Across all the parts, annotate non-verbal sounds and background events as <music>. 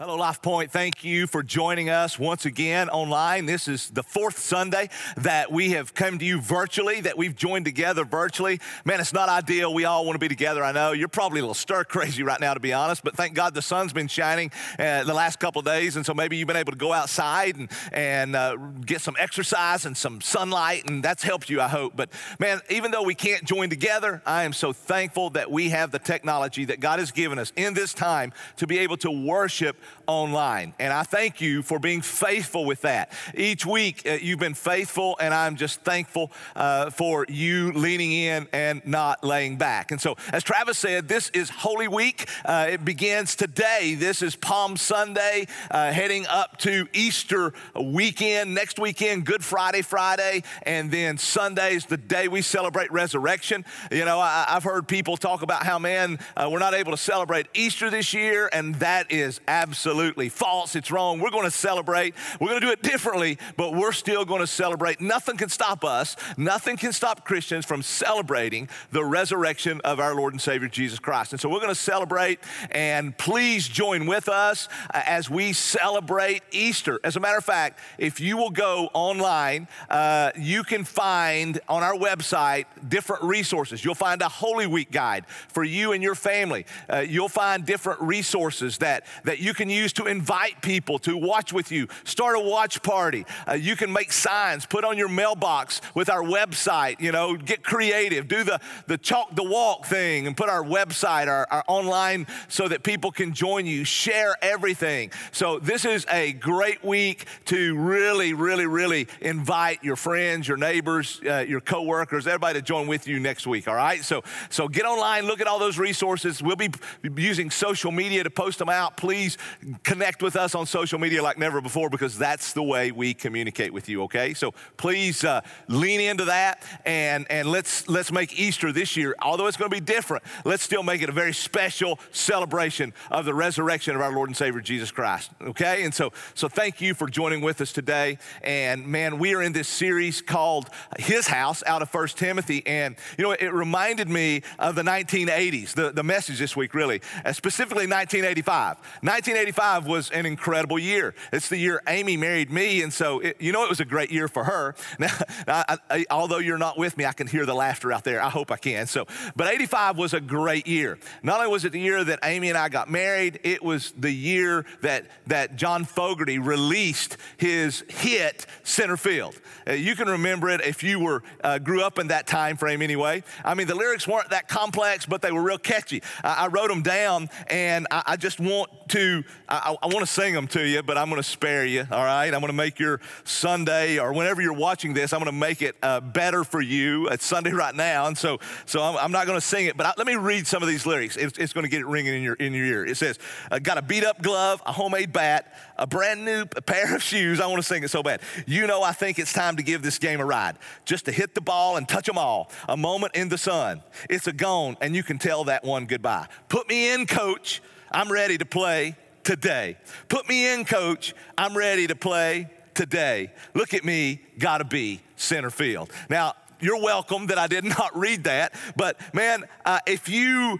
Hello, Life Point. Thank you for joining us once again online. This is the fourth Sunday that we have come to you virtually, that we've joined together virtually. Man, it's not ideal. We all want to be together. I know you're probably a little stir crazy right now, to be honest, but thank God the sun's been shining uh, the last couple of days. And so maybe you've been able to go outside and, and uh, get some exercise and some sunlight, and that's helped you, I hope. But man, even though we can't join together, I am so thankful that we have the technology that God has given us in this time to be able to worship online. And I thank you for being faithful with that. Each week, uh, you've been faithful, and I'm just thankful uh, for you leaning in and not laying back. And so, as Travis said, this is Holy Week. Uh, it begins today. This is Palm Sunday, uh, heading up to Easter weekend, next weekend, Good Friday, Friday, and then Sunday is the day we celebrate resurrection. You know, I, have heard people talk about how, man, uh, we're not able to celebrate Easter this year, and that is absolutely absolutely false. It's wrong. We're going to celebrate. We're going to do it differently, but we're still going to celebrate. Nothing can stop us. Nothing can stop Christians from celebrating the resurrection of our Lord and Savior Jesus Christ. And so we're going to celebrate, and please join with us uh, as we celebrate Easter. As a matter of fact, if you will go online, uh, you can find on our website different resources. You'll find a Holy Week guide for you and your family. Uh, you'll find different resources that, that you can use to invite people to watch with you. Start a watch party. Uh, you can make signs, put on your mailbox with our website, you know, get creative. Do the, the chalk the walk thing and put our website, our, our online, so that people can join you. Share everything. So this is a great week to really, really, really invite your friends, your neighbors, uh, your coworkers, everybody to join with you next week. All right. So so get online, look at all those resources. We'll be using social media to post them out. Please connect with us on social media like never before because that's the way we communicate with you, okay? So please uh, lean into that and, and let's, let's make Easter this year, although it's going to be different, let's still make it a very special celebration of the resurrection of our Lord and Savior Jesus Christ, okay? And so, so thank you for joining with us today. And man, we are in this series called His House out of First Timothy. And, you know, it reminded me of the 1980s, the, the message this week, really, uh, specifically 1985. 1985 was an incredible year. It's the year Amy married me, and so it, you know it was a great year for her. <laughs> Now, I, I, although you're not with me, I can hear the laughter out there. I hope I can. So, but 85 was a great year. Not only was it the year that Amy and I got married, it was the year that that John Fogerty released his hit Center Field. Uh, you can remember it if you were uh, grew up in that time frame anyway. I mean, the lyrics weren't that complex, but they were real catchy. I, I wrote them down, and I, I just want to I, I want to sing them to you, but I'm going to spare you. All right, I'm going to make your Sunday or whenever you're watching this, I'm going to make it uh, better for you. It's Sunday <laughs> right now, and so so I'm, I'm not going to sing it, but I, let me read some of these lyrics. It's, it's going to get it ringing in your in your ear. It says, "Got a beat up glove, a homemade bat, a brand new pair of shoes." I want to sing it so bad. You know, I think it's time to give this game a ride. Just to hit the ball and touch them all. A moment in the sun. It's a gone, and you can tell that one goodbye. Put me in, coach. I'm ready to play today. Put me in, coach. I'm ready to play today. Look at me, gotta be center field. Now, you're welcome that I did <laughs> not read that, but man, uh, if you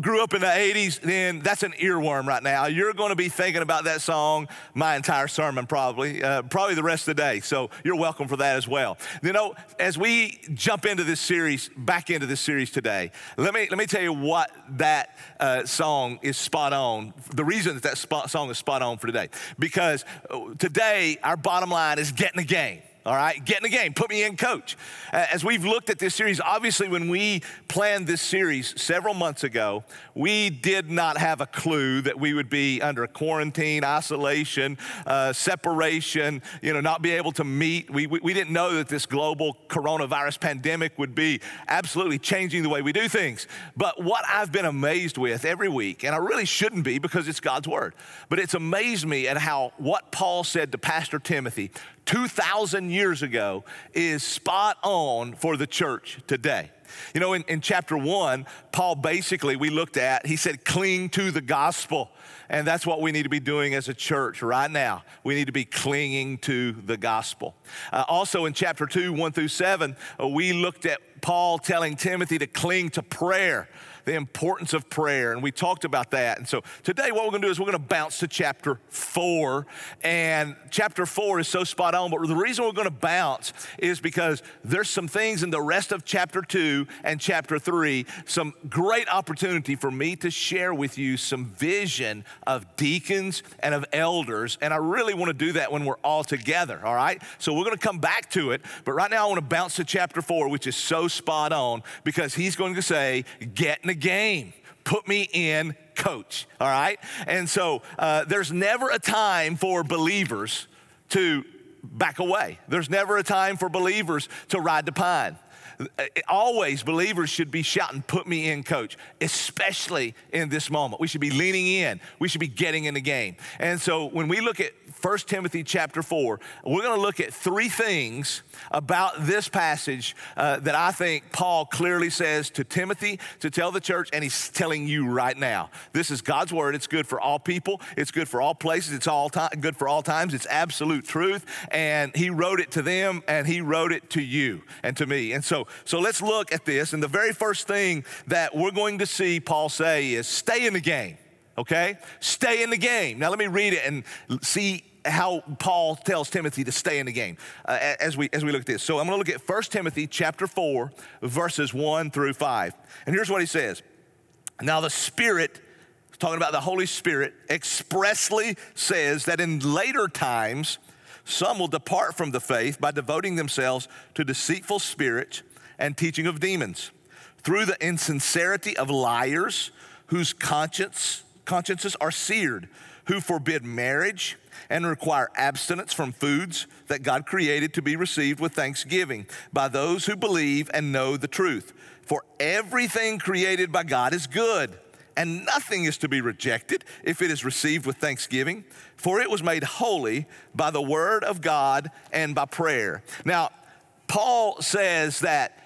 grew up in the 80s, then that's an earworm right now. You're going to be thinking about that song my entire sermon, probably, uh, probably the rest of the day. So you're welcome for that as well. You know, as we jump into this series, back into this series today, let me let me tell you what that uh, song is spot on. The reason that that spot, song is spot on for today, because uh, today our bottom line is getting the game all right? Get in the game, put me in, coach. As we've looked at this series, obviously, when we planned this series several months ago, we did not have a clue that we would be under quarantine, isolation, uh, separation, you know, not be able to meet. We, we, we didn't know that this global coronavirus pandemic would be absolutely changing the way we do things. But what I've been amazed with every week, and I really shouldn't be because it's God's word, but it's amazed me at how what Paul said to Pastor Timothy 2,000 years ago is spot on for the church today. You know, in, in chapter one, Paul basically, we looked at, he said, cling to the gospel. And that's what we need to be doing as a church right now. We need to be clinging to the gospel. Uh, also, in chapter 2, 1 through 7, uh, we looked at Paul telling Timothy to cling to prayer the importance of prayer, and we talked about that. And so today, what we're going to do is we're going to bounce to chapter four. And chapter four is so spot on, but the reason we're going to bounce is because there's some things in the rest of chapter two and chapter three, some great opportunity for me to share with you some vision of deacons and of elders. And I really want to do that when we're all together, all right? So we're going to come back to it, but right now I want to bounce to chapter four, which is so spot on because he's going to say, Get in the game, put me in coach, all right? And so uh, there's never a time for believers to back away. There's never a time for believers to ride the pine. Always believers should be shouting, Put me in, coach, especially in this moment. We should be leaning in, we should be getting in the game. And so when we look at 1 Timothy chapter 4, we're going to look at three things about this passage uh, that I think Paul clearly says to Timothy to tell the church, and he's telling you right now. This is God's word. It's good for all people, it's good for all places, it's all time, good for all times. It's absolute truth. And he wrote it to them, and he wrote it to you and to me. And so, so let's look at this. And the very first thing that we're going to see Paul say is stay in the game okay? Stay in the game. Now, let me read it and see how Paul tells Timothy to stay in the game uh, as, we, as we look at this. So I'm going to look at 1 Timothy chapter 4, verses 1 through 5. And here's what he says Now, the Spirit, talking about the Holy Spirit, expressly says that in later times, some will depart from the faith by devoting themselves to deceitful spirits and teaching of demons, through the insincerity of liars whose conscience, consciences are seared, who forbid marriage and require abstinence from foods that God created to be received with thanksgiving by those who believe and know the truth. For everything created by God is good, and nothing is to be rejected if it is received with thanksgiving, for it was made holy by the word of God and by prayer. Now, Paul says that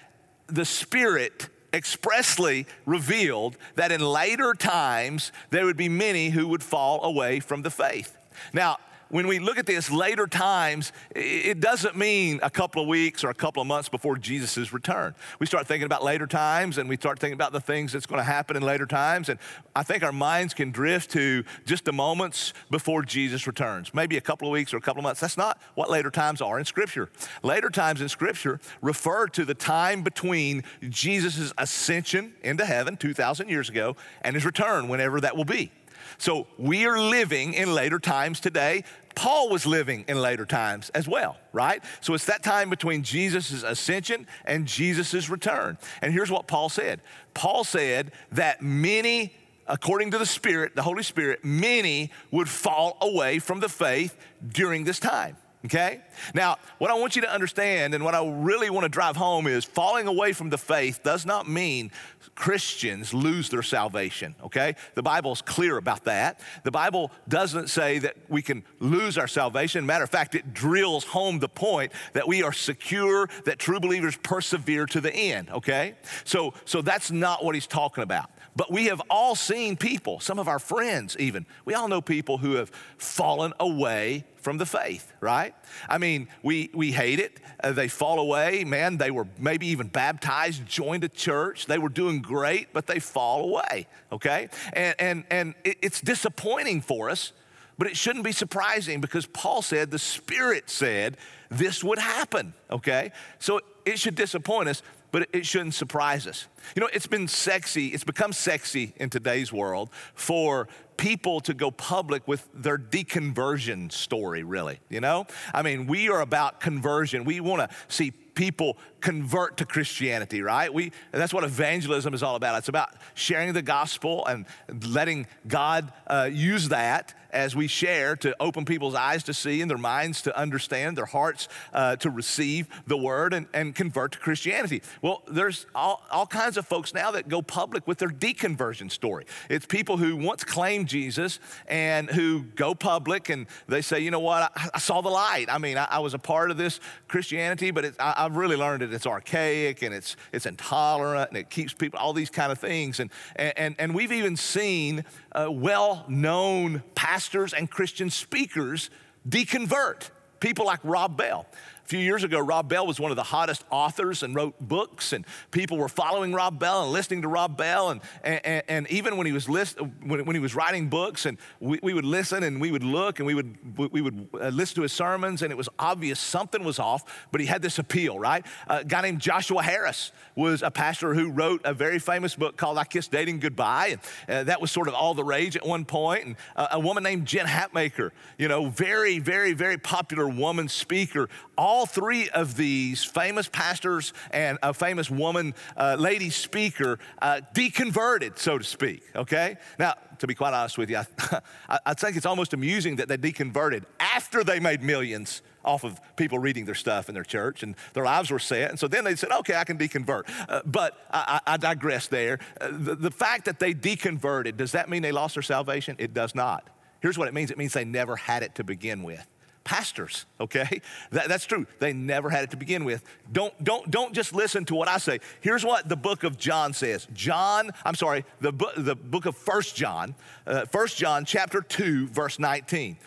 the Spirit expressly revealed that in later times there would be many who would fall away from the faith. Now, when we look at this later times, it doesn't mean a couple of weeks or a couple of months before Jesus' return. We start thinking about later times and we start thinking about the things that's going to happen in later times. And I think our minds can drift to just the moments before Jesus returns, maybe a couple of weeks or a couple of months. That's not what later times are in Scripture. Later times in Scripture refer to the time between Jesus' ascension into heaven 2,000 years ago and his return, whenever that will be. So we are living in later times today. Paul was living in later times as well, right? So it's that time between Jesus' ascension and Jesus' return. And here's what Paul said Paul said that many, according to the Spirit, the Holy Spirit, many would fall away from the faith during this time. Okay? Now, what I want you to understand and what I really want to drive home is falling away from the faith does not mean Christians lose their salvation, okay? The Bible's clear about that. The Bible doesn't say that we can lose our salvation. Matter of fact, it drills home the point that we are secure, that true believers persevere to the end, okay? So, so that's not what he's talking about. But we have all seen people, some of our friends even, we all know people who have fallen away from the faith, right? I mean, we, we hate it. Uh, they fall away. Man, they were maybe even baptized, joined a church. They were doing great, but they fall away, okay? And, and, and it, it's disappointing for us, but it shouldn't be surprising because Paul said, the Spirit said this would happen, okay? So it should disappoint us, but it shouldn't surprise us. You know, it's been sexy, it's become sexy in today's world for people to go public with their deconversion story, really. You know? I mean, we are about conversion. We want to see people convert to Christianity, right? We, that's what evangelism is all about. It's about sharing the gospel and letting God uh, use that as we share to open people's eyes to see and their minds to understand, their hearts uh, to receive the word and, and convert to Christianity. Well, there's all, all kinds of folks now that go public with their deconversion story. It's people who once claimed Jesus and who go public and they say, you know what, I, I saw the light. I mean, I, I, was a part of this Christianity, but it, I, I've really learned that it's archaic and it's, it's intolerant and it keeps people, all these kind of things. And, and, and we've even seen uh, well known pastors and Christian speakers deconvert. People like Rob Bell. A few years ago, Rob Bell was one of the hottest authors and wrote books, and people were following Rob Bell and listening to Rob Bell. And, and, and even when he was list, when, when, he was writing books, and we, we, would listen and we would look and we would we would uh, listen to his sermons, and it was obvious something was off. But he had this appeal, right? A guy named Joshua Harris was a pastor who wrote a very famous book called "I Kissed Dating Goodbye," and uh, that was sort of all the rage at one point. And a woman named Jen Hatmaker, you know, very, very, very popular woman speaker. All all three of these famous pastors and a famous woman, uh, lady speaker, uh, deconverted, so to speak, okay? Now, to be quite honest with you, <laughs> I, I think it's almost amusing that they deconverted after they made millions off of people reading their stuff in their church and their lives were set. And so then they said, okay, I can deconvert. Uh, but I, I, digress there. Uh, the, the fact that they deconverted, does that mean they lost their salvation? It does not. Here's what it means it means they never had it to begin with pastors okay? That, that's true. They never had it to begin with. Don't don't don't just listen to what i say. Here's what the book of john says. John i'm sorry the, book the book of first john uh, first john chapter 2 verse 19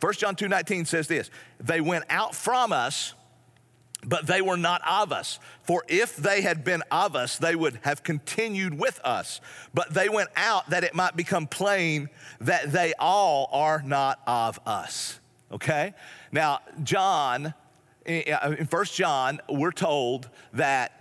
first john 2 19 says this they went out from us but they were not of us. For if they had been of us, they would have continued with us. But they went out that it might become plain that they all are not of us okay? Now, John, eh, eh, uh, in First John, we're told that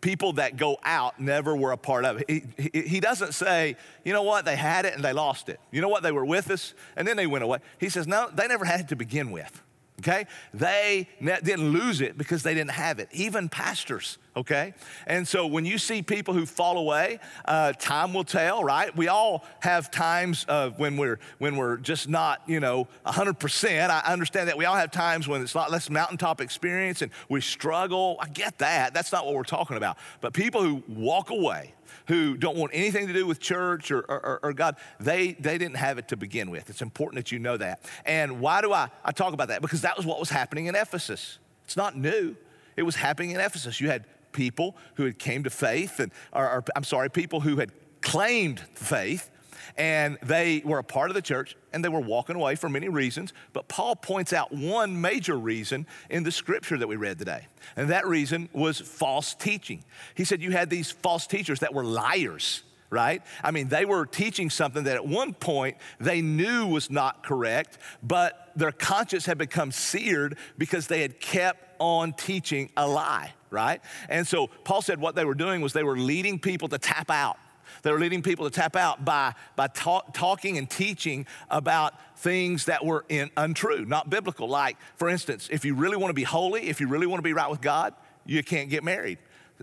people that go out never were a part of it. He, he, doesn't say, you know what, they had it and they lost it. You know what, they were with us and then they went away. He says, no, they never had it to begin with okay? They didn't lose it because they didn't have it, even pastors, okay? And so when you see people who fall away, uh, time will tell, right? We all have times of when we're when we're just not, you know, 100%. I understand that we all have times when it's not less mountaintop experience and we struggle. I get that. That's not what we're talking about. But people who walk away, who don't want anything to do with church or, or, or, God, they, they didn't have it to begin with. It's important that you know that. And why do I, I talk about that? Because that was what was happening in Ephesus. It's not new. It was happening in Ephesus. You had people who had came to faith, and or, or I'm sorry, people who had claimed faith, and they were a part of the church and they were walking away for many reasons. But Paul points out one major reason in the scripture that we read today, and that reason was false teaching. He said you had these false teachers that were liars right? I mean, they were teaching something that at one point they knew was not correct, but their conscience had become seared because they had kept on teaching a lie, right? And so Paul said what they were doing was they were leading people to tap out. They were leading people to tap out by, by talk, talking and teaching about things that were in, untrue, not biblical. Like, for instance, if you really want to be holy, if you really want to be right with God, you can't get married.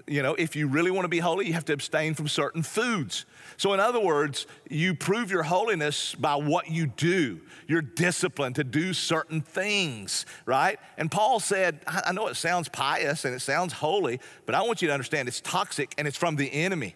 You know, if you really want to be holy, you have to abstain from certain foods. So, in other words, you prove your holiness by what you do, your discipline to do certain things, right? And Paul said, I know it sounds pious and it sounds holy, but I want you to understand it's toxic and it's from the enemy.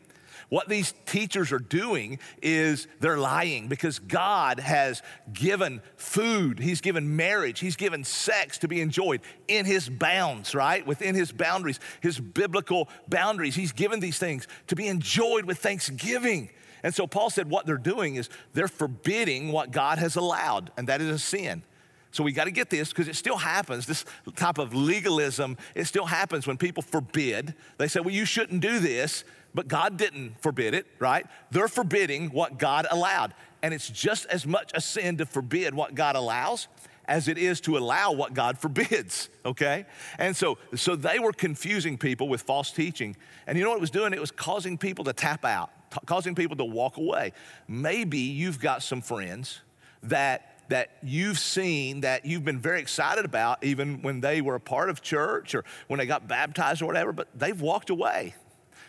What these teachers are doing is they're lying because God has given food, He's given marriage, He's given sex to be enjoyed in His bounds, right? Within His boundaries, His biblical boundaries. He's given these things to be enjoyed with thanksgiving. And so Paul said what they're doing is they're forbidding what God has allowed, and that is a sin. So we got to get this because it still happens. This type of legalism, it still happens when people forbid. They say, well, you shouldn't do this but God didn't forbid it, right? They're forbidding what God allowed. And it's just as much a sin to forbid what God allows as it is to allow what God forbids, <laughs> okay? And so, so they were confusing people with false teaching. And you know what it was doing? It was causing people to tap out, t- causing people to walk away. Maybe you've got some friends that that you've seen that you've been very excited about even when they were a part of church or when they got baptized or whatever, but they've walked away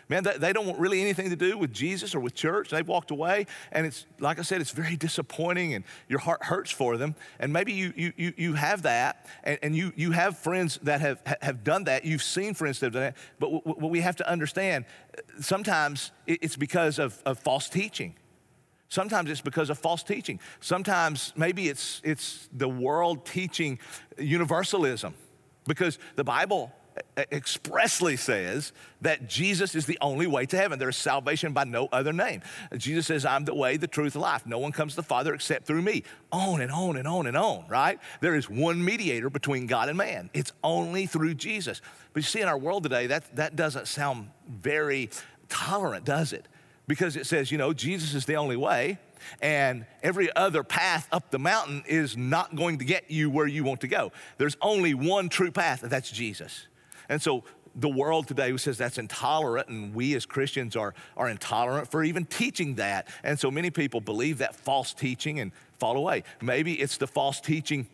man, they, don't want really anything to do with Jesus or with church. They've walked away, and it's like I said, it's very disappointing, and your heart hurts for them. And maybe you you you have that, and, and you you have friends that have have done that. You've seen friends that have done that. But what we have to understand, sometimes it's because of, of false teaching. Sometimes it's because of false teaching. Sometimes maybe it's it's the world teaching universalism, because the Bible expressly says that Jesus is the only way to heaven. There is salvation by no other name. Jesus says, I'm the way, the truth, life. No one comes to the Father except through me. On and on and on and on, right? There is one mediator between God and man. It's only through Jesus. But you see, in our world today, that, that doesn't sound very tolerant, does it? Because it says, you know, Jesus is the only way and every other path up the mountain is not going to get you where you want to go. There's only one true path, and that's Jesus. And so the world today says that's intolerant, and we as Christians are, are intolerant for even teaching that. And so many people believe that false teaching and fall away. Maybe it's the false teaching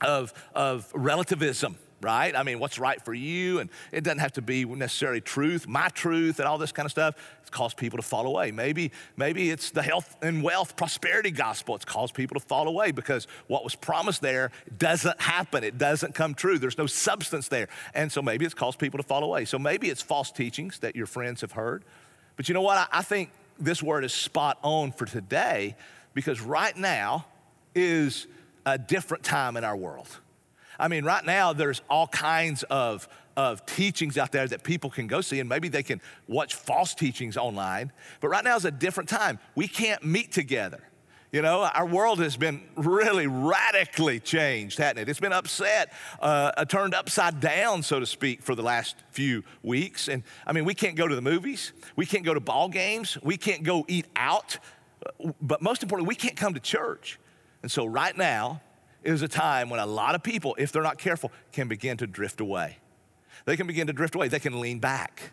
of, of relativism right? I mean, what's right for you? And it doesn't have to be necessarily truth, my truth, and all this kind of stuff. It's caused people to fall away. Maybe, maybe it's the health and wealth prosperity gospel. It's caused people to fall away because what was promised there doesn't happen. It doesn't come true. There's no substance there. And so maybe it's caused people to fall away. So maybe it's false teachings that your friends have heard. But you know what? I, I think this word is spot on for today because right now is a different time in our world. I mean, right now, there's all kinds of, of teachings out there that people can go see, and maybe they can watch false teachings online. But right now is a different time. We can't meet together. You know, our world has been really radically changed, hasn't it? It's been upset, uh, uh, turned upside down, so to speak, for the last few weeks. And I mean, we can't go to the movies, we can't go to ball games, we can't go eat out, but most importantly, we can't come to church. And so, right now, is a time when a lot of people, if they're not careful, can begin to drift away. They can begin to drift away. They can lean back.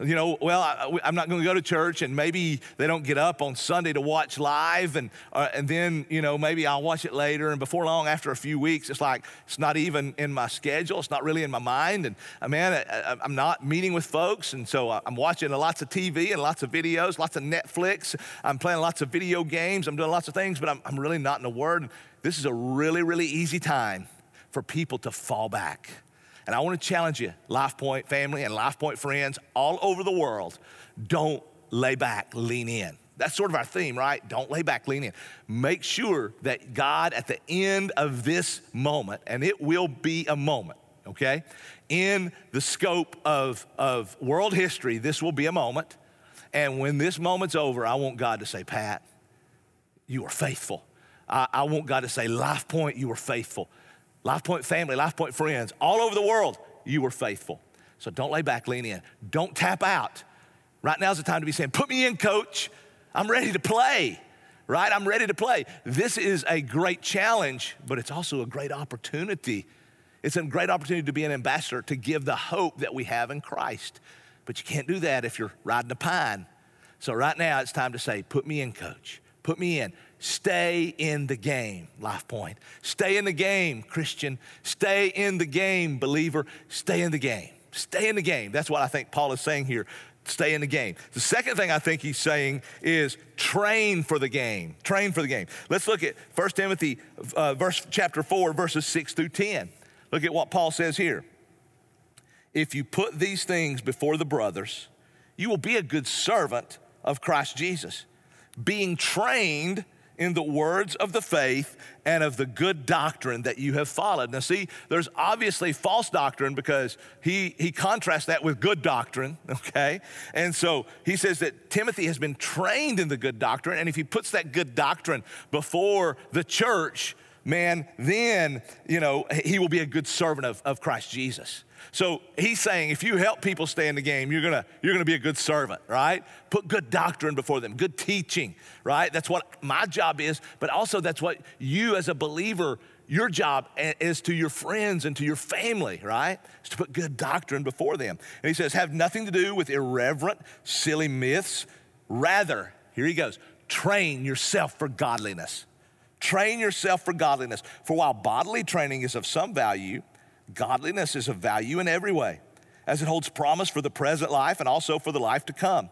You know, well, I, am not going to go to church, and maybe they don't get up on Sunday to watch live, and uh, and then you know maybe I'll watch it later, and before long, after a few weeks, it's like it's not even in my schedule, it's not really in my mind, and uh, man, I, I'm not meeting with folks, and so uh, I'm watching lots of TV and lots of videos, lots of Netflix. I'm playing lots of video games. I'm doing lots of things, but I'm, I'm really not in the Word. This is a really, really easy time for people to fall back. And I want to challenge you, Life Point family and Life Point friends all over the world, don't lay back, lean in. That's sort of our theme, right? Don't lay back, lean in. Make sure that God, at the end of this moment, and it will be a moment, okay? In the scope of, of world history, this will be a moment. And when this moment's over, I want God to say, Pat, you are faithful. I, want God to say, Life Point, you were faithful. Life Point family, Life Point friends, all over the world, you were faithful. So don't lay back, lean in. Don't tap out. Right now is the time to be saying, Put me in, coach. I'm ready to play, right? I'm ready to play. This is a great challenge, but it's also a great opportunity. It's a great opportunity to be an ambassador, to give the hope that we have in Christ. But you can't do that if you're riding a pine. So right now it's time to say, Put me in, coach. Put me in. Stay in the game, Life Point. Stay in the game, Christian. Stay in the game, believer. Stay in the game. Stay in the game. That's what I think Paul is saying here. Stay in the game. The second thing I think he's saying is train for the game. Train for the game. Let's look at 1 Timothy uh, verse chapter 4 verses 6 through 10. Look at what Paul says here. If you put these things before the brothers, you will be a good servant of Christ Jesus, being trained in the words of the faith and of the good doctrine that you have followed. Now, see, there's obviously false doctrine because he, he contrasts that with good doctrine, <laughs> okay? And so he says that Timothy has been trained in the good doctrine, and if he puts that good doctrine before the church, man, then, you know, he will be a good servant of, of Christ Jesus. So he's saying if you help people stay in the game, you're gonna, you're gonna be a good servant, right? Put good doctrine before them, good teaching, right? That's what my job is, but also that's what you as a believer, your job is to your friends and to your family, right? Is to put good doctrine before them. And he says, have nothing to do with irreverent, silly myths. Rather, here he goes, train yourself for godliness. Train yourself for godliness. For while bodily training is of some value, Godliness is of value in every way, as it holds promise for the present life and also for the life to come.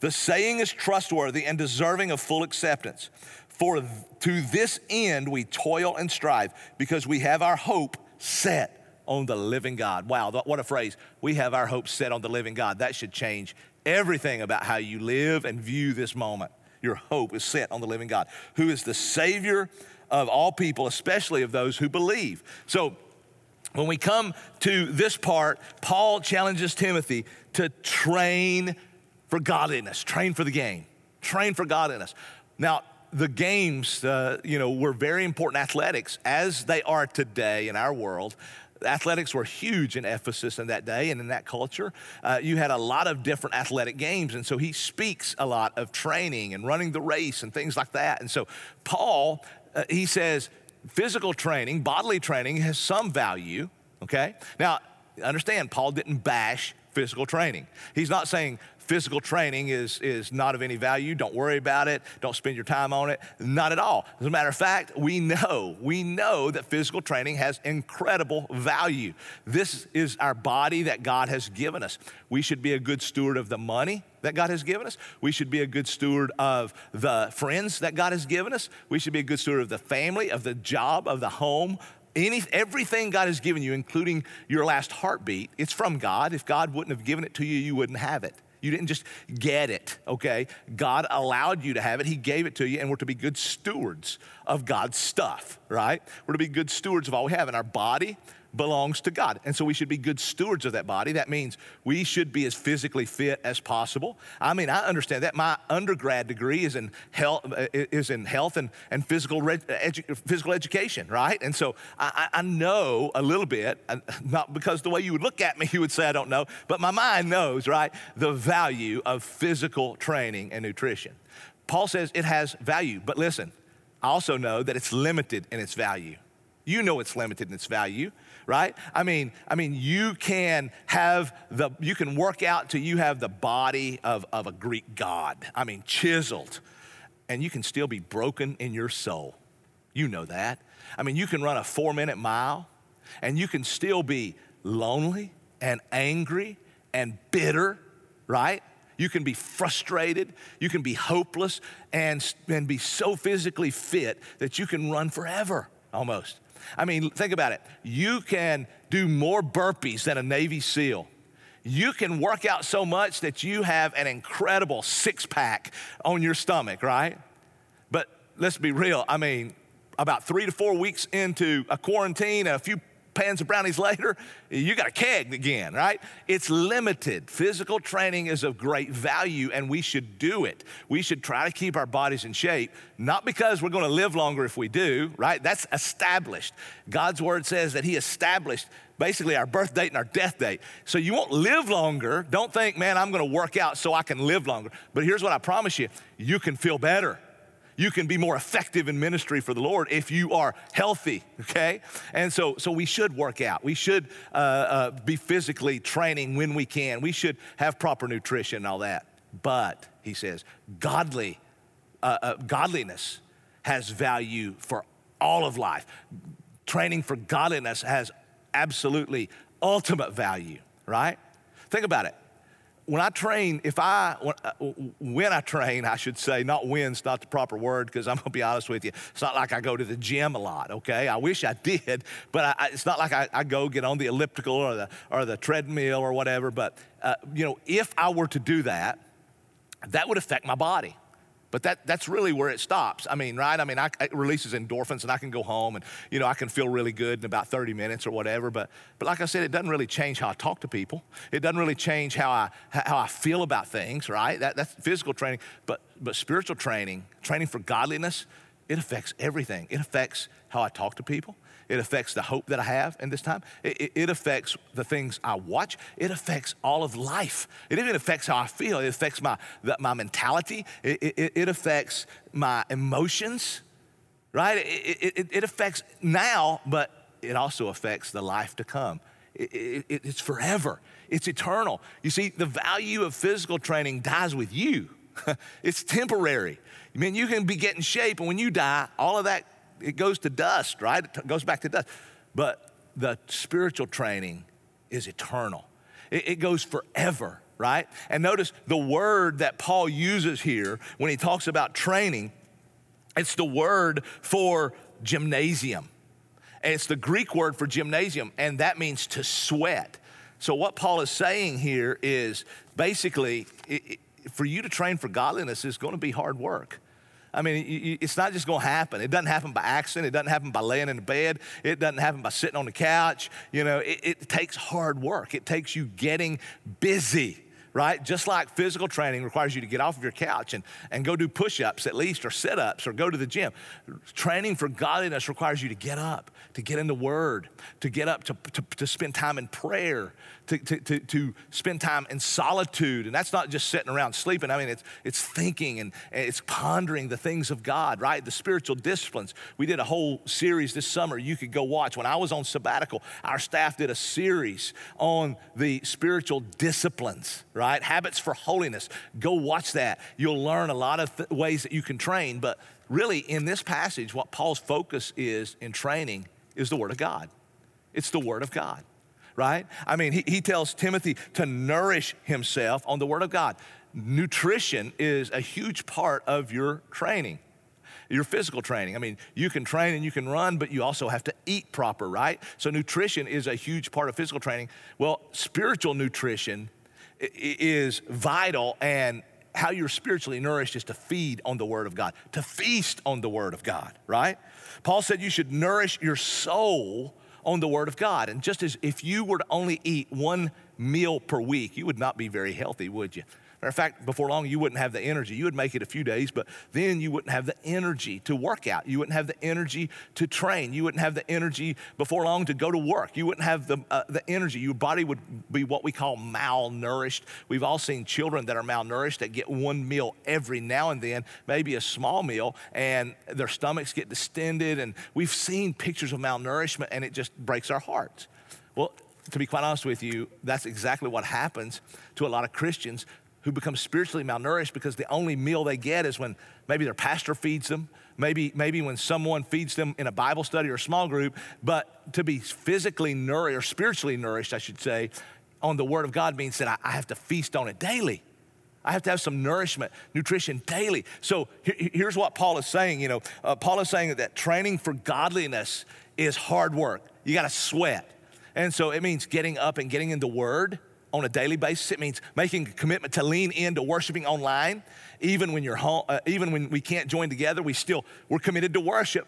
The saying is trustworthy and deserving of full acceptance. For to this end we toil and strive, because we have our hope set on the living God. Wow, what a phrase. We have our hope set on the living God. That should change everything about how you live and view this moment. Your hope is set on the living God, who is the Savior of all people, especially of those who believe. So, when we come to this part, Paul challenges Timothy to train for godliness, train for the game, train for godliness. Now, the games, uh, you know, were very important athletics as they are today in our world. Athletics were huge in Ephesus in that day and in that culture. Uh, you had a lot of different athletic games, and so he speaks a lot of training and running the race and things like that. And so Paul, uh, he says, physical training, bodily training has some value, okay? Now, understand, Paul didn't bash physical training. He's not saying physical training is, is not of any value. Don't worry about it. Don't spend your time on it. Not at all. As a matter of fact, we know, we know that physical training has incredible value. This is our body that God has given us. We should be a good steward of the money that God has given us. We should be a good steward of the friends that God has given us. We should be a good steward of the family, of the job, of the home, any, everything God has given you, including your last heartbeat, it's from God. If God wouldn't have given it to you, you wouldn't have it. You didn't just get it, okay? God allowed you to have it. He gave it to you, and we're to be good stewards of God's stuff, right? We're to be good stewards of all we have in our body, belongs to God. And so we should be good stewards of that body. That means we should be as physically fit as possible. I mean, I understand that. My undergrad degree is in health, uh, is in health and, and physical, edu, physical education, right? And so I, I know a little bit, <laughs> not because the way you would look at me, you would say I don't know, but my mind knows, right, the value of physical training and nutrition. Paul says it has value, but listen, I also know that it's limited in its value. You know it's limited in its value right? I mean, I mean, you can have the, you can work out till you have the body of, of a Greek god. I mean, chiseled. And you can still be broken in your soul. You know that. I mean, you can run a four minute mile and you can still be lonely and angry and bitter, right? You can be frustrated, you can be hopeless, and, and be so physically fit that you can run forever almost. I mean, think about it. You can do more burpees than a Navy SEAL. You can work out so much that you have an incredible six pack on your stomach, right? But let's be real. I mean, about three to four weeks into a quarantine a few pans of brownies <laughs> later, you got a keg again, right? It's limited. Physical training is of great value and we should do it. We should try to keep our bodies in shape, not because we're going to live longer if we do, right? That's established. God's word says that He established basically our birth date and our death date. So you won't live longer. Don't think, man, I'm going to work out so I can live longer. But here's what I promise you you can feel better you can be more effective in ministry for the Lord if you are healthy, okay? And so, so we should work out. We should uh, uh, be physically training when we can. We should have proper nutrition and all that. But, he says, godly, uh, uh godliness has value for all of life. Training for godliness has absolutely ultimate value, right? Think about it when I train, if I, when I train, I should say, not when's not the proper word because I'm going to be honest with you. It's not like I go to the gym a lot, okay? I wish I did, but I, it's not like I, I, go get on the elliptical or the, or the treadmill or whatever. But, uh, you know, if I were to do that, that would affect my body. But that, that's really where it stops. I mean, right? I mean, I, it releases endorphins and I can go home and, you know, I can feel really good in about 30 minutes or whatever. But, but like I said, it doesn't really change how I talk to people. It doesn't really change how I, how I feel about things, right? That, that's physical training. But, but spiritual training, training for godliness, it affects everything. It affects how I talk to people. It affects the hope that I have in this time. It, it, it, affects the things I watch. It affects all of life. It even affects how I feel. It affects my, the, my mentality. It, it, it, affects my emotions, right? It, it, affects now, but it also affects the life to come. it's forever, it's eternal. You see, the value of physical training dies with you. <laughs> it's temporary. I mean, you can be getting shape, and when you die, all of that it goes to dust, right? It goes back to dust. But the spiritual training is eternal, it, it goes forever, right? And notice the word that Paul uses here when he talks about training, it's the word for gymnasium. And it's the Greek word for gymnasium, and that means to sweat. So, what Paul is saying here is basically it, it, for you to train for godliness is going to be hard work. I mean, it's not just going to happen. It doesn't happen by accident. It doesn't happen by laying in the bed. It doesn't happen by sitting on the couch. You know, it, it takes hard work. It takes you getting busy right? Just like physical training requires you to get off of your couch and, and go do push ups at least, or sit ups, or go to the gym. Training for godliness requires you to get up, to get in the Word, to get up, to, to, to spend time in prayer, to, to, to, to, spend time in solitude. And that's not just sitting around sleeping. I mean, it's, it's thinking and, and it's pondering the things of God, right? The spiritual disciplines. We did a whole series this summer you could go watch. When I was on sabbatical, our staff did a series on the spiritual disciplines, right? Habits for holiness. Go watch that. You'll learn a lot of th- ways that you can train. But really, in this passage, what Paul's focus is in training is the Word of God. It's the Word of God right? I mean, he, he tells Timothy to nourish himself on the Word of God. Nutrition is a huge part of your training your physical training. I mean, you can train and you can run, but you also have to eat proper, right? So, nutrition is a huge part of physical training. Well, spiritual nutrition is vital, and how you're spiritually nourished is to feed on the Word of God, to feast on the Word of God, right? Paul said you should nourish your soul on the Word of God. And just as if you were to only eat one meal per week, you would not be very healthy, would you? Matter of fact, before long, you wouldn't have the energy. You would make it a few days, but then you wouldn't have the energy to work out. You wouldn't have the energy to train. You wouldn't have the energy before long to go to work. You wouldn't have the, uh, the energy. Your body would be what we call malnourished. We've all seen children that are malnourished that get one meal every now and then, maybe a small meal, and their stomachs get distended. And we've seen pictures of malnourishment, and it just breaks our hearts. Well, to be quite honest with you, that's exactly what happens to a lot of Christians who become spiritually malnourished because the only meal they get is when maybe their pastor feeds them, maybe, maybe when someone feeds them in a Bible study or a small group. But to be physically nourished or spiritually nourished, I should say, on the Word of God means that I, I have to feast on it daily. I have to have some nourishment, nutrition daily. So here's what Paul is saying. You know, uh, Paul is saying that training for godliness is hard work. You got to sweat, and so it means getting up and getting in the Word on a daily basis. It means making a commitment to lean into worshiping online. Even when you're home, uh, even when we can't join together, we still, we're committed to worship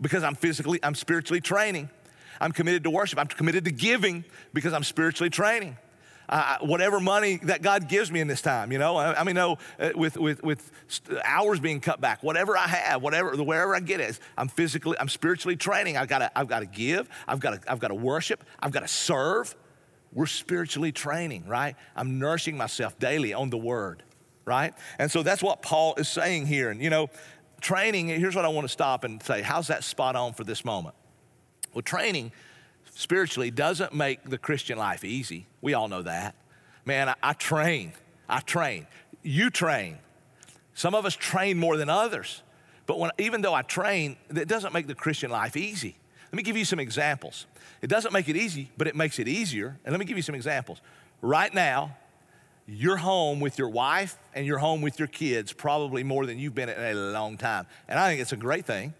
because I'm physically, I'm spiritually training. I'm committed to worship. I'm committed to giving because I'm spiritually training. Uh, whatever money that God gives me in this time, you know, I, I mean, no, uh, with, with, with hours being cut back, whatever I have, whatever, wherever I get it, I'm physically, I'm spiritually training. I've got to, I've got to give. I've got to, I've got to worship. I've got to serve. We're spiritually training, right? I'm nourishing myself daily on the word, right? And so that's what Paul is saying here. And you know, training, here's what I want to stop and say how's that spot on for this moment? Well, training spiritually doesn't make the Christian life easy. We all know that. Man, I, I train. I train. You train. Some of us train more than others. But when, even though I train, it doesn't make the Christian life easy. Let me give you some examples. It doesn't make it easy, but it makes it easier. And let me give you some examples. Right now, you're home with your wife and you're home with your kids probably more than you've been in a long time. And I think it's a great thing.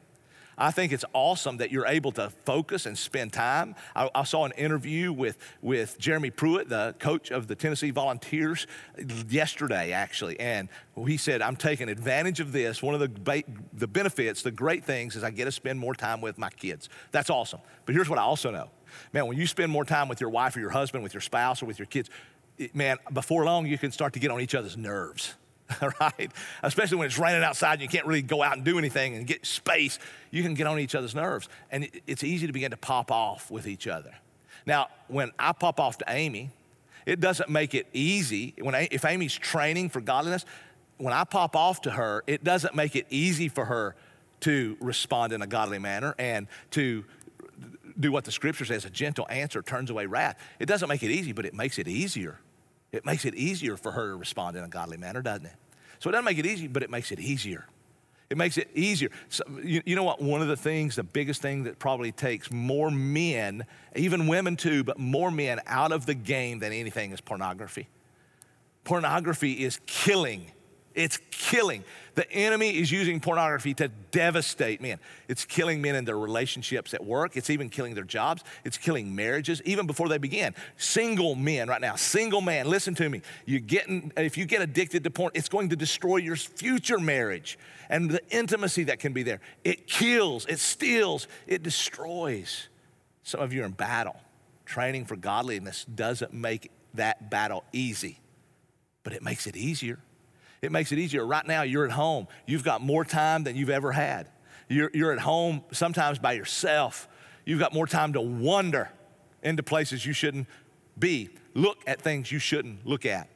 I think it's awesome that you're able to focus and spend time. I, I, saw an interview with, with Jeremy Pruitt, the coach of the Tennessee Volunteers, yesterday, actually. And he said, I'm taking advantage of this. One of the, the benefits, the great things, is I get to spend more time with my kids. That's awesome. But here's what I also know man, when you spend more time with your wife or your husband, with your spouse or with your kids, it, man, before long, you can start to get on each other's nerves. <laughs> right? Especially when it's raining outside and you can't really go out and do anything and get space, you can get on each other's nerves. And it's easy to begin to pop off with each other. Now, when I pop off to Amy, it doesn't make it easy. When if Amy's training for godliness, when I pop off to her, it doesn't make it easy for her to respond in a godly manner and to do what the scripture says a gentle answer turns away wrath. It doesn't make it easy, but it makes it easier it makes it easier for her to respond in a godly manner, doesn't it? So it doesn't make it easy, but it makes it easier. It makes it easier. So, you, you, know what? One of the things, the biggest thing that probably takes more men, even women too, but more men out of the game than anything is pornography. Pornography is killing It's killing. The enemy is using pornography to devastate men. It's killing men in their relationships at work. It's even killing their jobs. It's killing marriages even before they begin. Single men right now, single man, listen to me. You getting if you get addicted to porn, it's going to destroy your future marriage and the intimacy that can be there. It kills, it steals, it destroys. Some of you are in battle. Training for godliness doesn't make that battle easy, but it makes it easier. It makes it easier. Right now, you're at home. You've got more time than you've ever had. You're, you're at home sometimes by yourself. You've got more time to wander into places you shouldn't be, look at things you shouldn't look at.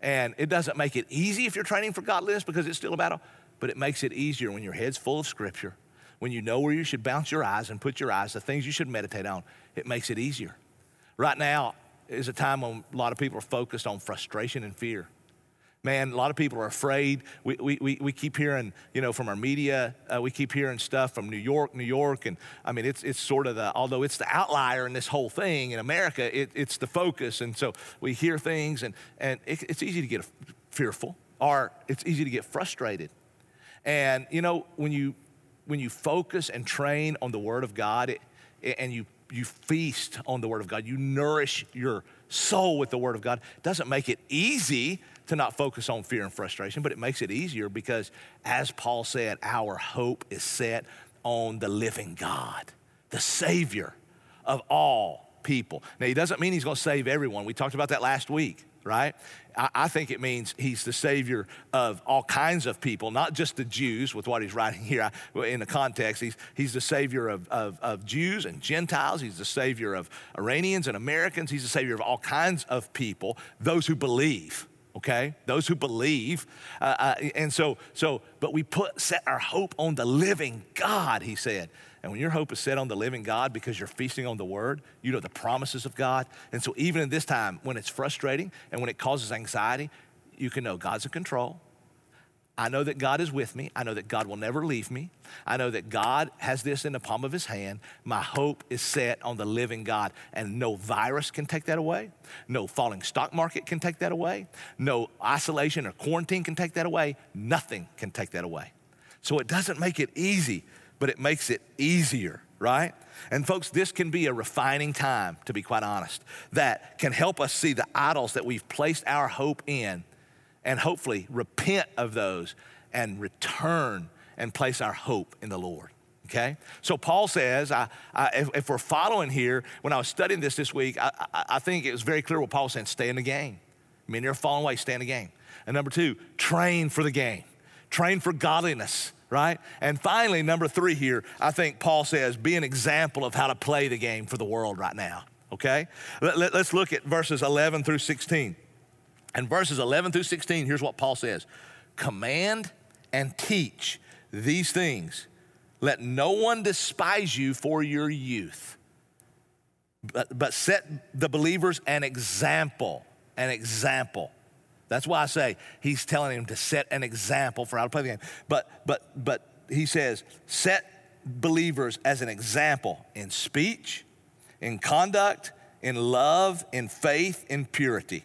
And it doesn't make it easy if you're training for godliness because it's still a battle, but it makes it easier when your head's full of scripture, when you know where you should bounce your eyes and put your eyes, the things you should meditate on. It makes it easier. Right now is a time when a lot of people are focused on frustration and fear. Man, a lot of people are afraid. We, we, we, we keep hearing, you know, from our media, uh, we keep hearing stuff from New York, New York. And I mean, it's, it's sort of the, although it's the outlier in this whole thing in America, it, it's the focus. And so we hear things and, and it, it's easy to get fearful or it's easy to get frustrated. And, you know, when you, when you focus and train on the Word of God it, and you, you feast on the Word of God, you nourish your soul with the Word of God, it doesn't make it easy to not focus on fear and frustration, but it makes it easier because, as Paul said, our hope is set on the living God, the Savior of all people. Now, he doesn't mean he's going to save everyone. We talked about that last week, right? I, I, think it means he's the Savior of all kinds of people, not just the Jews, with what he's writing here in the context. He's, he's the Savior of, of, of Jews and Gentiles, he's the Savior of Iranians and Americans, he's the Savior of all kinds of people, those who believe okay? Those who believe. Uh, uh, and so so but we put set our hope on the living god he said. And when your hope is set on the living god because you're feasting on the word you know the promises of god. And so even in this time when it's frustrating and when it causes anxiety you can know god's in control I know that God is with me. I know that God will never leave me. I know that God has this in the palm of his hand. My hope is set on the living God, and no virus can take that away. No falling stock market can take that away. No isolation or quarantine can take that away. Nothing can take that away. So it doesn't make it easy, but it makes it easier, right? And folks, this can be a refining time, to be quite honest, that can help us see the idols that we've placed our hope in and hopefully repent of those and return and place our hope in the Lord. Okay? So Paul says, I, I, if, if, we're following here, when I was studying this this week, I, I think it was very clear what Paul was saying stay in the game. I you're falling away, stay in the game. And number two, train for the game, train for godliness, right? And finally, number three here, I think Paul says, be an example of how to play the game for the world right now, okay? Let, let, let's look at verses 11 through 16. And verses 11 through 16, here's what Paul says Command and teach these things. Let no one despise you for your youth, but, but set the believers an example. An example. That's why I say he's telling him to set an example for how to play the game. But, but, but he says, set believers as an example in speech, in conduct, in love, in faith, in purity.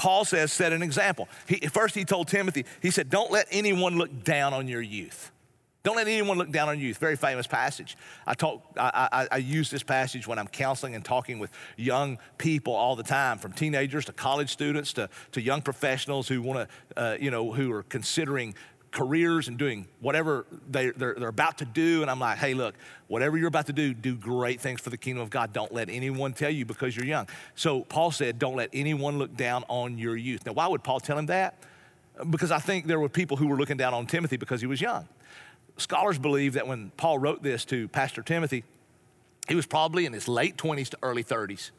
Paul says, set an example. He, first, he told Timothy, he said, don't let anyone look down on your youth. Don't let anyone look down on youth. Very famous passage. I talk. I, I, I, use this passage when I'm counseling and talking with young people all the time, from teenagers to college students to, to young professionals who want to, uh, you know, who are considering careers and doing whatever they, they're, they're about to do. And I'm like, hey, look, whatever you're about to do, do great things for the kingdom of God. Don't let anyone tell you because you're young. So Paul said, don't let anyone look down on your youth. Now, why would Paul tell him that? Because I think there were people who were looking down on Timothy because he was young. Scholars believe that when Paul wrote this to Pastor Timothy, he was probably in his late 20s to early 30s.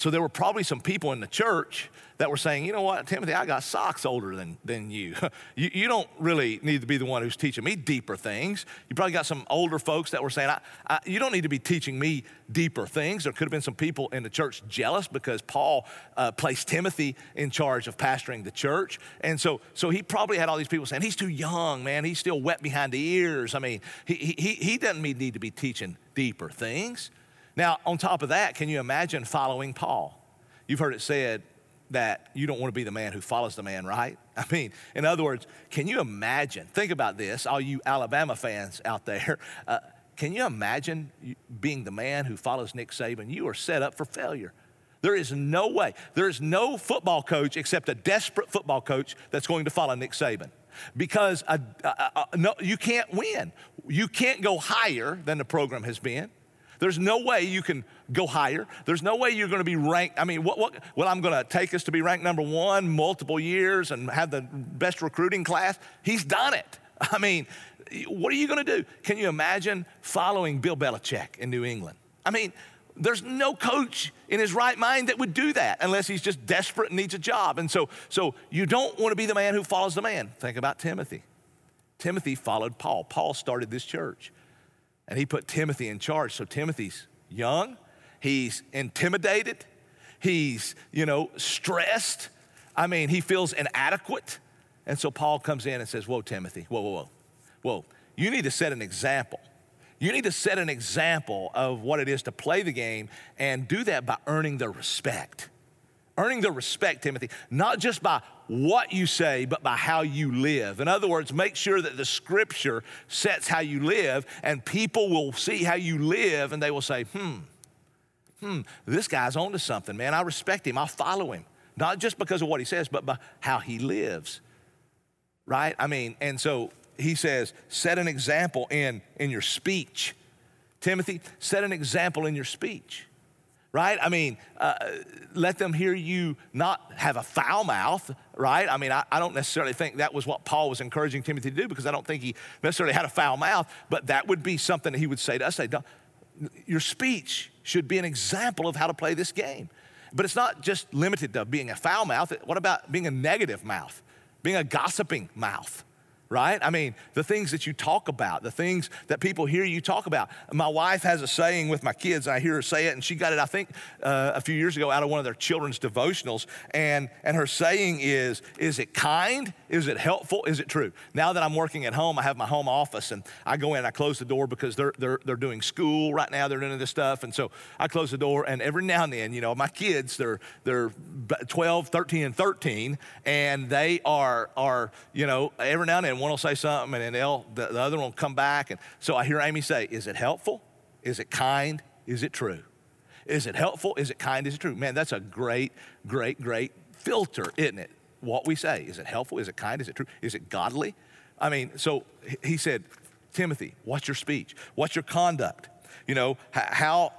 So there were probably some people in the church that were saying, you know what, Timothy, I got socks older than, than you. <laughs> you. You don't really need to be the one who's teaching me deeper things. You probably got some older folks that were saying, I, I, you don't need to be teaching me deeper things. There could have been some people in the church jealous because Paul uh, placed Timothy in charge of pastoring the church. And so, so he probably had all these people saying, he's too young, man. He's still wet behind the ears. I mean, he, he, he doesn't need to be teaching deeper things. Now, on top of that, can you imagine following Paul? You've heard it said that you don't want to be the man who follows the man, right? <laughs> I mean, in other words, can you imagine? Think about this, all you Alabama fans out there. <laughs> Uh, can you imagine being the man who follows Nick Saban? You are set up for failure. There is no way. There is no football coach except a desperate football coach that's going to follow Nick Saban because a, a, a, no, you can't win. You can't go higher than the program has been. There's no way you can go higher. There's no way you're going to be ranked. I mean, what, what, well, I'm going to take us to be ranked number one multiple years and have the best recruiting class. He's done it. I mean, what are you going to do? Can you imagine following Bill Belichick in New England? I mean, there's no coach in his right mind that would do that unless he's just desperate and needs a job. And so, so you don't want to be the man who follows the man. Think about Timothy. Timothy followed Paul. Paul started this church and he put Timothy in charge. So Timothy's young, he's intimidated, he's, you know, stressed. I mean, he feels inadequate. And so Paul comes in and says, Whoa, Timothy, whoa, whoa, whoa, whoa, you need to set an example. You need to set an example of what it is to play the game and do that by earning their respect. Earning their respect, Timothy, not just by what you say, but by how you live. In other words, make sure that the scripture sets how you live, and people will see how you live and they will say, hmm, hmm, this guy's onto something, man. I respect him, I'll follow him. Not just because of what he says, but by how he lives. Right? I mean, and so he says, set an example in, in your speech. Timothy, set an example in your speech right? I mean, uh, let them hear you not have a foul mouth, right? I mean, I, I, don't necessarily think that was what Paul was encouraging Timothy to do because I don't think he necessarily had a foul mouth, but that would be something that he would say to us. Say, your speech should be an example of how to play this game. But it's not just limited to being a foul mouth. What about being a negative mouth, being a gossiping mouth? Right? I mean, the things that you talk about, the things that people hear you talk about. My wife has a saying with my kids, and I hear her say it, and she got it, I think, uh, a few years ago out of one of their children's devotionals. And, and her saying is, Is it kind? Is it helpful? Is it true? Now that I'm working at home, I have my home office, and I go in, I close the door because they're, they're, they're doing school right now, they're doing this stuff. And so I close the door, and every now and then, you know, my kids, they're, they're 12, 13, and 13, and they are, are, you know, every now and then, one will say something and then they'll, the, the other one will come back. And so I hear Amy say, Is it helpful? Is it kind? Is it true? Is it helpful? Is it kind? Is it true? Man, that's a great, great, great filter, isn't it? What we say. Is it helpful? Is it kind? Is it true? Is it godly? I mean, so he said, Timothy, what's your speech? What's your conduct? You know, how,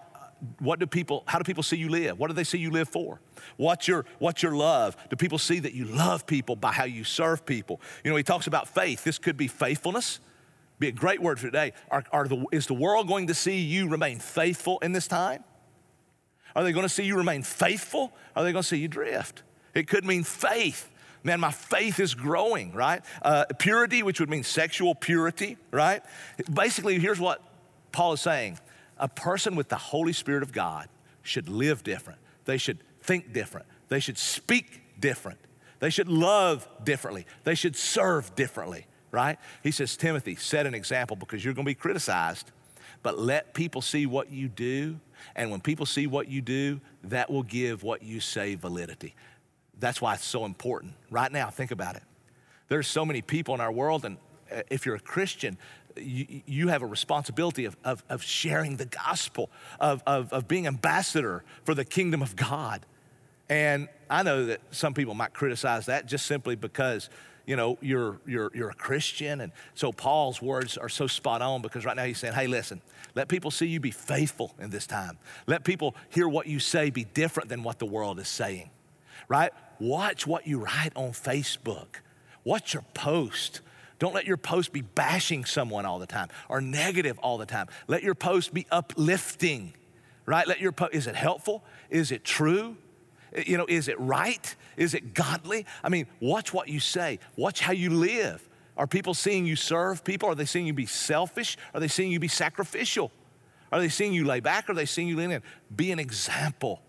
what do people, how do people see you live? What do they see you live for? What's your, what's your love? Do people see that you love people by how you serve people? You know, he talks about faith. This could be faithfulness, be a great word for today. Are, are the, is the world going to see you remain faithful in this time? Are they going to see you remain faithful? Are they going to see you drift? It could mean faith. Man, my faith is growing, right? Uh, purity, which would mean sexual purity, right? Basically, here's what Paul is saying a person with the Holy Spirit of God should live different. They should think different. They should speak different. They should love differently. They should serve differently, right? He says, Timothy, set an example because you're going to be criticized, but let people see what you do. And when people see what you do, that will give what you say validity. That's why it's so important. Right now, think about it. There's so many people in our world, and Uh, if you're a Christian, you, you have a responsibility of, of, of sharing the gospel, of, of, of being ambassador for the kingdom of God. And I know that some people might criticize that just simply because, you know, you're, you're, you're a Christian. And so Paul's words are so spot on because right now he's saying, hey, listen, let people see you be faithful in this time. Let people hear what you say be different than what the world is saying, right? Watch what you write on Facebook. Watch your post. Don't let your post be bashing someone all the time or negative all the time. Let your post be uplifting, right? Let your, post, is it helpful? Is it true? Eh, you know, is it right? Is it godly? I mean, watch what you say, watch how you live. Are people seeing you serve people? Are they seeing you be selfish? Are they seeing you be sacrificial? Are they seeing you lay back? Are they seeing you lean in? Be an example.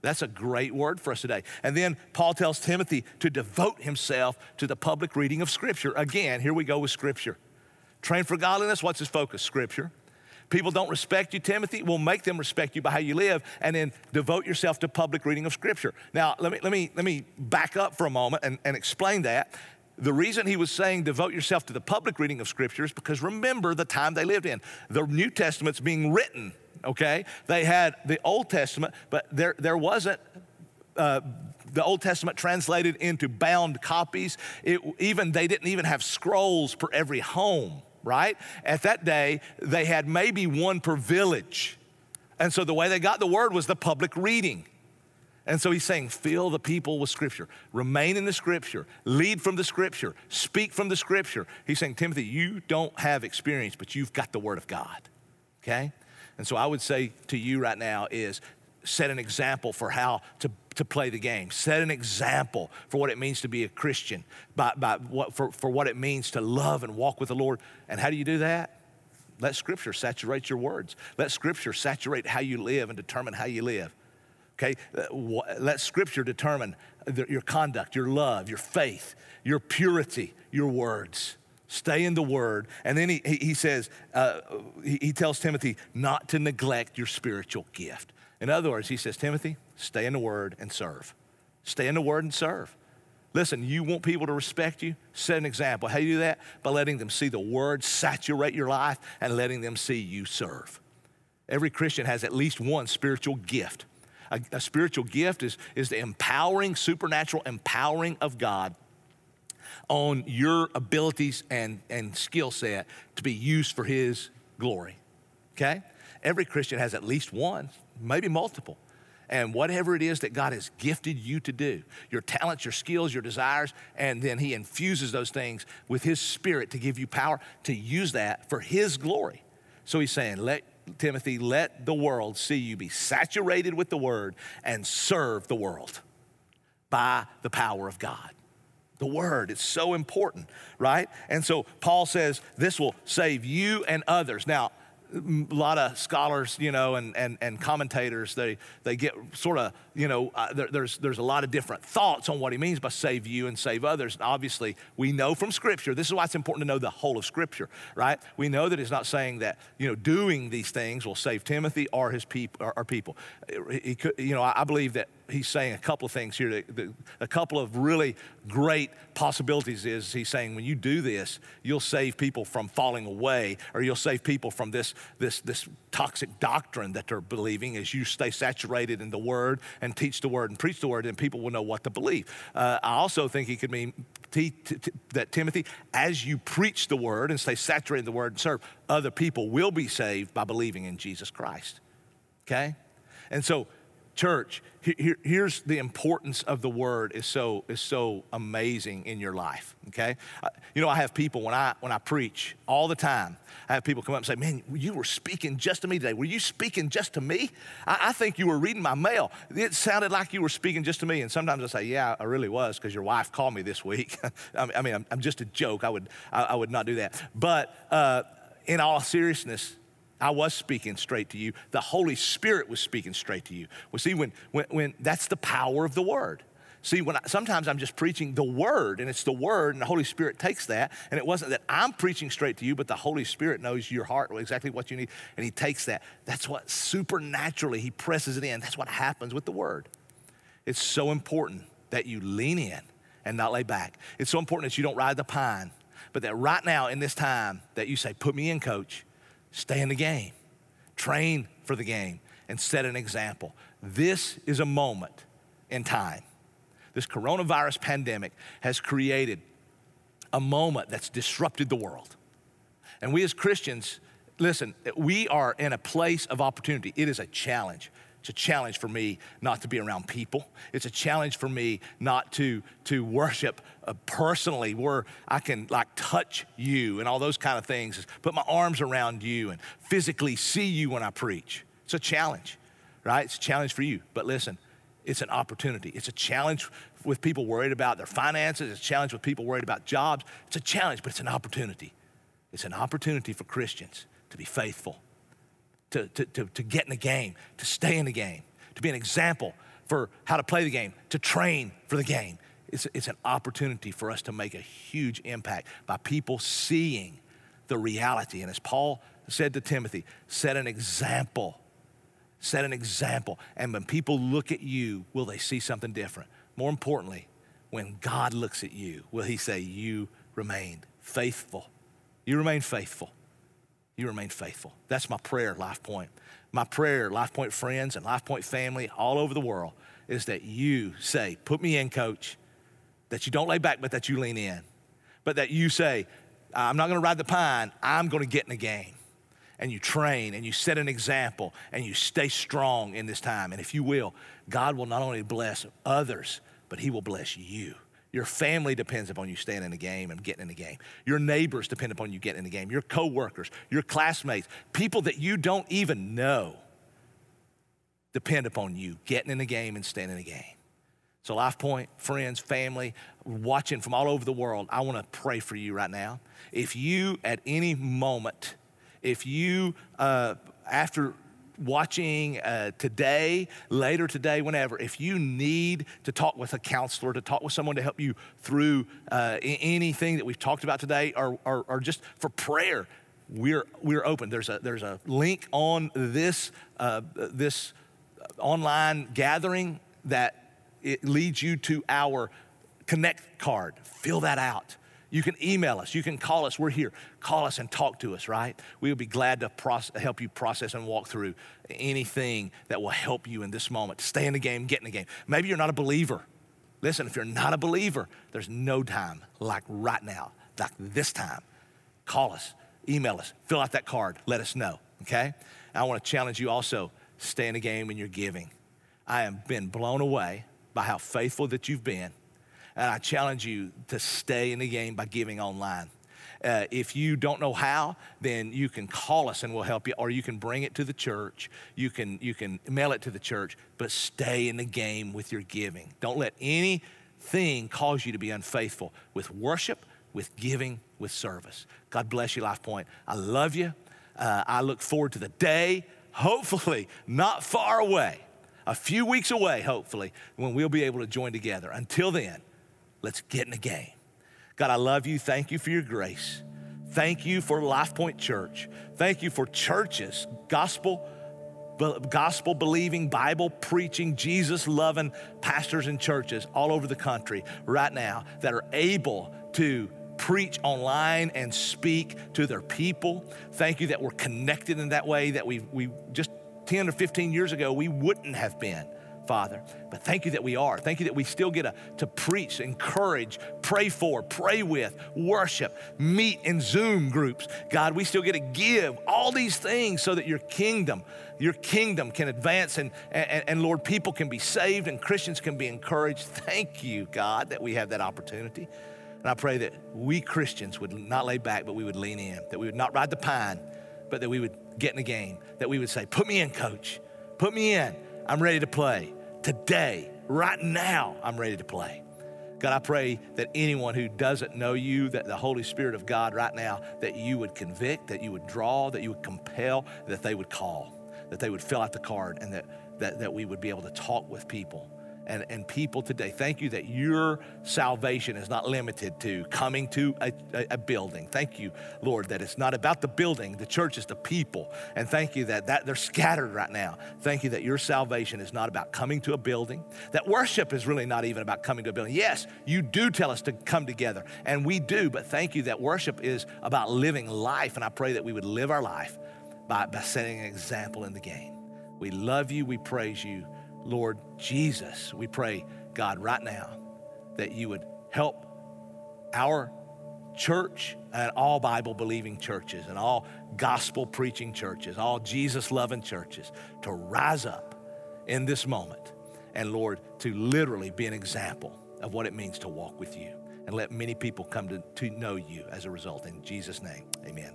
That's a great word for us today. And then Paul tells Timothy to devote himself to the public reading of Scripture. Again, here we go with Scripture. Train for godliness, what's his focus? Scripture. People don't respect you, Timothy. We'll make them respect you by how you live, and then devote yourself to public reading of Scripture. Now, let me, let me, let me back up for a moment and, and explain that. The reason he was saying devote yourself to the public reading of Scripture is because remember the time they lived in. The New Testament's being written, okay? They had the Old Testament, but there, there wasn't uh, the Old Testament translated into bound copies. It, even they didn't even have scrolls for every home, right? At that day, they had maybe one per village. And so the way they got the word was the public reading. And so he's saying, fill the people with Scripture, remain in the Scripture, lead from the Scripture, speak from the Scripture. He's saying, Timothy, you don't have experience, but you've got the Word of God. Okay? And so I would say to you right now is set an example for how to, to play the game. Set an example for what it means to be a Christian, by, by what, for, for what it means to love and walk with the Lord. And how do you do that? Let Scripture saturate your words. Let Scripture saturate how you live and determine how you live. Okay? Uh, let Scripture determine your conduct, your love, your faith, your purity, your words. Stay in the Word. And then he, he says, uh, he, he tells Timothy not to neglect your spiritual gift. In other words, he says, Timothy, stay in the Word and serve. Stay in the Word and serve. Listen, you want people to respect you? Set an example. How do you do that? By letting them see the Word saturate your life and letting them see you serve. Every Christian has at least one spiritual gift a, a spiritual gift is, is the empowering, supernatural empowering of God on your abilities and, and skill set to be used for His glory. Okay? Every Christian has at least one, maybe multiple. And whatever it is that God has gifted you to do, your talents, your skills, your desires, and then He infuses those things with His Spirit to give you power to use that for His glory. So He's saying, let Timothy, let the world see you be saturated with the word and serve the world by the power of God. The word, it's so important, right? And so Paul says this will save you and others. Now, a lot of scholars, you know, and, and, and commentators, they, they get sort of, you know, uh, there, there's, there's a lot of different thoughts on what he means by save you and save others. And obviously, we know from Scripture, this is why it's important to know the whole of Scripture, right? We know that it's not saying that, you know, doing these things will save Timothy or his people. Or, or people. He could, you know, I, I believe that he's saying a couple of things here. The, the, a couple of really great possibilities is he's saying when you do this, you'll save people from falling away, or you'll save people from this, this, this toxic doctrine that they're believing as you stay saturated in the word and teach the word and preach the word, and people will know what to believe. Uh, I also think he could mean t- t- t- that Timothy, as you preach the word and stay saturated in the word and serve, other people will be saved by believing in Jesus Christ. Okay? And so church here, here's the importance of the word is so is so amazing in your life okay? You know i have people when i when i preach all the time i have people come up and say man you were speaking just to me today. Were you speaking just to me? I, I think you were reading my mail. It sounded like you were speaking just to me and sometimes i say yeah i really was because your wife called me this week. <laughs> I mean I'm, I'm, just a joke. I would I, I would not do that. But uh, in all seriousness I was speaking straight to you. The Holy Spirit was speaking straight to you. Well, see, when, when, when that's the power of the Word. See, when I, sometimes I'm just preaching the Word, and it's the Word, and the Holy Spirit takes that, and it wasn't that I'm preaching straight to you, but the Holy Spirit knows your heart, exactly what you need, and He takes that. That's what supernaturally He presses it in. That's what happens with the Word. It's so important that you lean in and not lay back. It's so important that you don't ride the pine, but that right now in this time that you say, "Put me in, Coach." Stay in the game, train for the game, and set an example. This is a moment in time. This coronavirus pandemic has created a moment that's disrupted the world. And we as Christians, listen, we are in a place of opportunity. It is a challenge. It's a challenge for me not to be around people. It's a challenge for me not to, to worship uh, personally where I can like touch you and all those kind of things, put my arms around you and physically see you when I preach. It's a challenge, right? It's a challenge for you. But listen, it's an opportunity. It's a challenge with people worried about their finances. It's a challenge with people worried about jobs. It's a challenge, but it's an opportunity. It's an opportunity for Christians to be faithful, to, to, to, to get in the game, to stay in the game, to be an example for how to play the game, to train for the game. It's, it's an opportunity for us to make a huge impact by people seeing the reality. And as Paul said to Timothy, set an example. Set an example. And when people look at you, will they see something different? More importantly, when God looks at you, will he say, You remained faithful? You remain faithful. You remain faithful. That's my prayer, Life Point. My prayer, Life Point friends and Life Point family all over the world, is that you say, Put me in, coach. That you don't lay back, but that you lean in. But that you say, I'm not going to ride the pine, I'm going to get in the game. And you train and you set an example and you stay strong in this time. And if you will, God will not only bless others, but He will bless you. Your family depends upon you staying in the game and getting in the game. Your neighbors depend upon you getting in the game. Your coworkers, your classmates, people that you don't even know depend upon you getting in the game and staying in the game. So, Life Point, friends, family, watching from all over the world, I want to pray for you right now. If you, at any moment, if you, uh, after watching uh, today, later today, whenever, if you need to talk with a counselor, to talk with someone to help you through uh, anything that we've talked about today, or, or, or, just for prayer, we're, we're open. There's a, there's a link on this, uh, this online gathering that it leads you to our Connect card. Fill that out. You can email us. You can call us. We're here. Call us and talk to us, right? We would be glad to help you process and walk through anything that will help you in this moment. Stay in the game, get in the game. Maybe you're not a believer. Listen, if you're not a believer, there's no time like right now, like this time. Call us, email us, fill out that card, let us know, okay? I want to challenge you also stay in the game in your giving. I have been blown away by how faithful that you've been and I challenge you to stay in the game by giving online. Uh, if you don't know how, then you can call us and we'll help you, or you can bring it to the church. You can, you can mail it to the church, but stay in the game with your giving. Don't let anything cause you to be unfaithful with worship, with giving, with service. God bless you, Life Point. I love you. Uh, I look forward to the day, hopefully not far away, a few weeks away, hopefully, when we'll be able to join together. Until then, Let's get in the game. God, I love you. Thank you for your grace. Thank you for Life Point Church. Thank you for churches, gospel gospel believing, Bible preaching, Jesus loving pastors and churches all over the country right now that are able to preach online and speak to their people. Thank you that we're connected in that way that we we just 10 or 15 years ago we wouldn't have been. Father. But thank you that we are. Thank you that we still get a, to preach, encourage, pray for, pray with, worship, meet in Zoom groups. God, we still get to give all these things so that your kingdom, your kingdom can advance and, and, and Lord, people can be saved and Christians can be encouraged. Thank you, God, that we have that opportunity. And I pray that we Christians would not lay back, but we would lean in, that we would not ride the pine, but that we would get in the game, that we would say, Put me in, coach. Put me in. I'm ready to play today, right now, I'm ready to play. God, I pray that anyone who doesn't know you, that the Holy Spirit of God right now, that you would convict, that you would draw, that you would compel, that they would call, that they would fill out the card, and that, that, that we would be able to talk with people and, and people today. Thank you that your salvation is not limited to coming to a, a, a, building. Thank you, Lord, that it's not about the building, the church is the people. And thank you that, that they're scattered right now. Thank you that your salvation is not about coming to a building, that worship is really not even about coming to a building. Yes, you do tell us to come together, and we do, but thank you that worship is about living life. And I pray that we would live our life by, by setting an example in the game. We love you, we praise you. Lord Jesus, we pray, God, right now, that you would help our church and all Bible believing churches and all gospel preaching churches, all Jesus loving churches to rise up in this moment and, Lord, to literally be an example of what it means to walk with you and let many people come to, to know you as a result. In Jesus' name, amen.